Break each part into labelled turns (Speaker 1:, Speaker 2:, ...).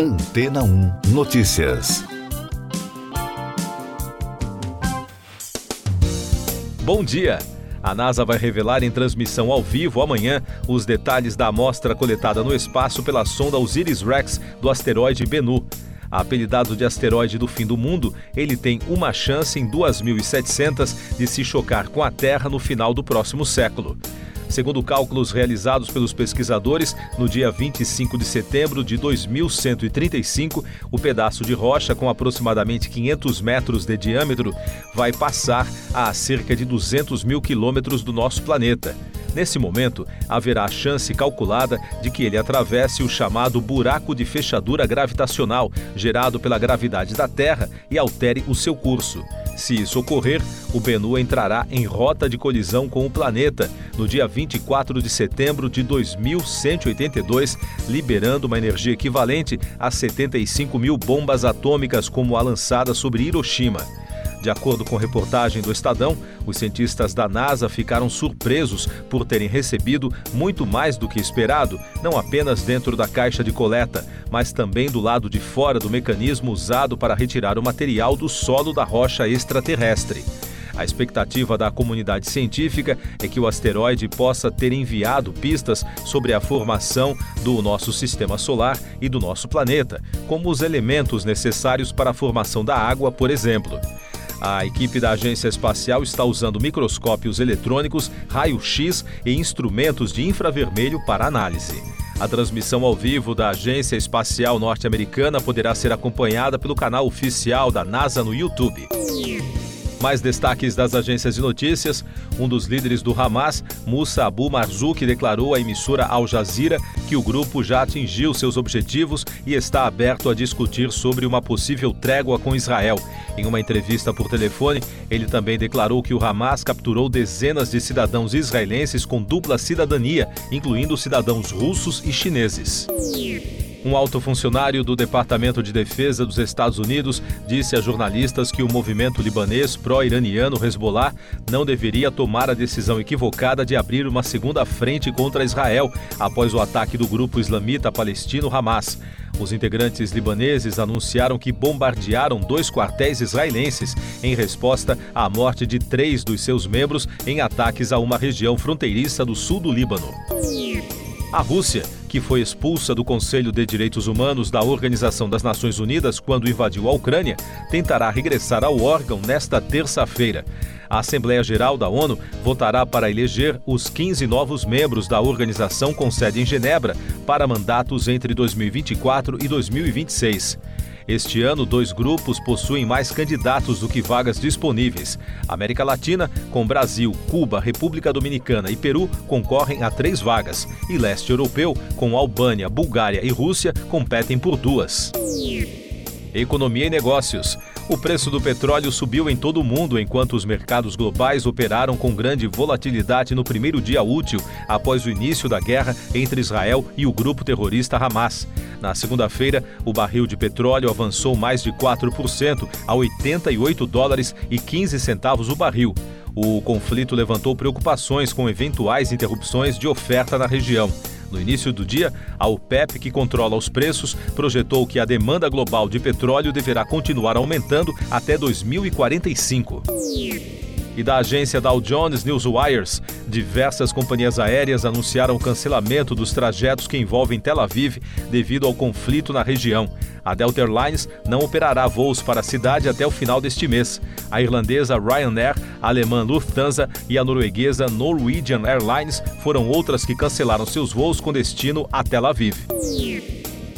Speaker 1: Antena 1 Notícias.
Speaker 2: Bom dia! A NASA vai revelar em transmissão ao vivo amanhã os detalhes da amostra coletada no espaço pela sonda Osiris-Rex do asteroide Bennu. Apelidado de asteroide do fim do mundo, ele tem uma chance em 2.700 de se chocar com a Terra no final do próximo século. Segundo cálculos realizados pelos pesquisadores, no dia 25 de setembro de 2135, o pedaço de rocha com aproximadamente 500 metros de diâmetro vai passar a cerca de 200 mil quilômetros do nosso planeta. Nesse momento, haverá a chance calculada de que ele atravesse o chamado buraco de fechadura gravitacional gerado pela gravidade da Terra e altere o seu curso. Se isso ocorrer, o Bennu entrará em rota de colisão com o planeta no dia 24 de setembro de 2182, liberando uma energia equivalente a 75 mil bombas atômicas como a lançada sobre Hiroshima. De acordo com reportagem do Estadão, os cientistas da NASA ficaram surpresos por terem recebido muito mais do que esperado, não apenas dentro da caixa de coleta, mas também do lado de fora do mecanismo usado para retirar o material do solo da rocha extraterrestre. A expectativa da comunidade científica é que o asteroide possa ter enviado pistas sobre a formação do nosso sistema solar e do nosso planeta, como os elementos necessários para a formação da água, por exemplo. A equipe da Agência Espacial está usando microscópios eletrônicos, raio-x e instrumentos de infravermelho para análise. A transmissão ao vivo da Agência Espacial Norte-Americana poderá ser acompanhada pelo canal oficial da NASA no YouTube. Mais destaques das agências de notícias: um dos líderes do Hamas, Musa Abu Marzouk, declarou à emissora Al Jazeera que o grupo já atingiu seus objetivos e está aberto a discutir sobre uma possível trégua com Israel. Em uma entrevista por telefone, ele também declarou que o Hamas capturou dezenas de cidadãos israelenses com dupla cidadania, incluindo cidadãos russos e chineses. Um alto funcionário do Departamento de Defesa dos Estados Unidos disse a jornalistas que o movimento libanês pró-iraniano Hezbollah não deveria tomar a decisão equivocada de abrir uma segunda frente contra Israel após o ataque do grupo islamita palestino Hamas. Os integrantes libaneses anunciaram que bombardearam dois quartéis israelenses em resposta à morte de três dos seus membros em ataques a uma região fronteiriça do sul do Líbano. A Rússia que foi expulsa do Conselho de Direitos Humanos da Organização das Nações Unidas quando invadiu a Ucrânia, tentará regressar ao órgão nesta terça-feira. A Assembleia Geral da ONU votará para eleger os 15 novos membros da organização com sede em Genebra para mandatos entre 2024 e 2026. Este ano, dois grupos possuem mais candidatos do que vagas disponíveis. América Latina, com Brasil, Cuba, República Dominicana e Peru, concorrem a três vagas. E leste europeu, com Albânia, Bulgária e Rússia, competem por duas. Economia e negócios. O preço do petróleo subiu em todo o mundo enquanto os mercados globais operaram com grande volatilidade no primeiro dia útil após o início da guerra entre Israel e o grupo terrorista Hamas. Na segunda-feira, o barril de petróleo avançou mais de 4% a 88 dólares e 15 centavos o barril. O conflito levantou preocupações com eventuais interrupções de oferta na região. No início do dia, a OPEP, que controla os preços, projetou que a demanda global de petróleo deverá continuar aumentando até 2045 e da agência Dow Jones Newswires, diversas companhias aéreas anunciaram o cancelamento dos trajetos que envolvem Tel Aviv devido ao conflito na região. A Delta Airlines não operará voos para a cidade até o final deste mês. A irlandesa Ryanair, a alemã Lufthansa e a norueguesa Norwegian Airlines foram outras que cancelaram seus voos com destino a Tel Aviv.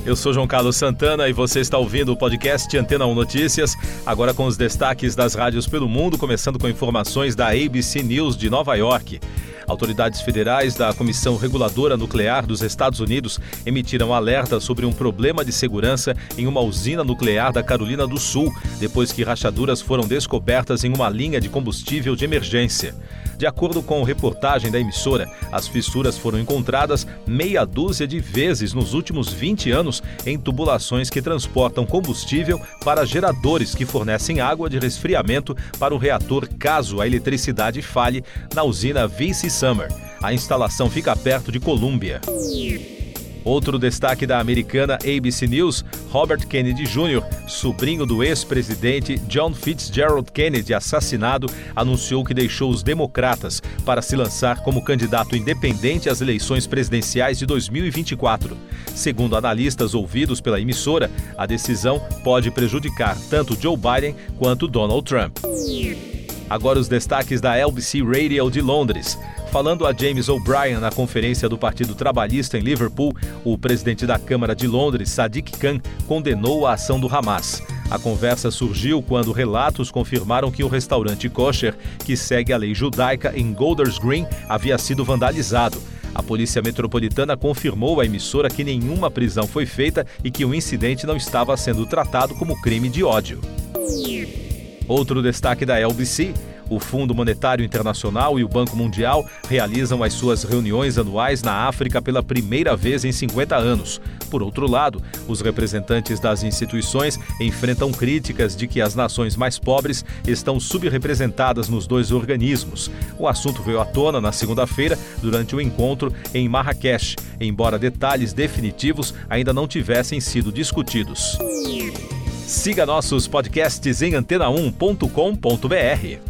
Speaker 2: Eu sou João Carlos Santana e você está ouvindo o podcast Antena 1 Notícias, agora com os destaques das rádios pelo mundo, começando com informações da ABC News de Nova York. Autoridades federais da Comissão Reguladora Nuclear dos Estados Unidos emitiram alerta sobre um problema de segurança em uma usina nuclear da Carolina do Sul, depois que rachaduras foram descobertas em uma linha de combustível de emergência. De acordo com reportagem da emissora, as fissuras foram encontradas meia dúzia de vezes nos últimos 20 anos em tubulações que transportam combustível para geradores que fornecem água de resfriamento para o reator caso a eletricidade falhe na usina Vice Summer. A instalação fica perto de Colômbia. Outro destaque da americana ABC News, Robert Kennedy Jr., sobrinho do ex-presidente John Fitzgerald Kennedy, assassinado, anunciou que deixou os democratas para se lançar como candidato independente às eleições presidenciais de 2024. Segundo analistas ouvidos pela emissora, a decisão pode prejudicar tanto Joe Biden quanto Donald Trump. Agora os destaques da LBC Radio de Londres. Falando a James O'Brien na conferência do Partido Trabalhista em Liverpool, o presidente da Câmara de Londres, Sadiq Khan, condenou a ação do Hamas. A conversa surgiu quando relatos confirmaram que o restaurante kosher, que segue a lei judaica em Golders Green, havia sido vandalizado. A Polícia Metropolitana confirmou à emissora que nenhuma prisão foi feita e que o incidente não estava sendo tratado como crime de ódio. Outro destaque da LBC o Fundo Monetário Internacional e o Banco Mundial realizam as suas reuniões anuais na África pela primeira vez em 50 anos. Por outro lado, os representantes das instituições enfrentam críticas de que as nações mais pobres estão subrepresentadas nos dois organismos. O assunto veio à tona na segunda-feira durante o encontro em Marrakech, embora detalhes definitivos ainda não tivessem sido discutidos. Siga nossos podcasts em antena1.com.br.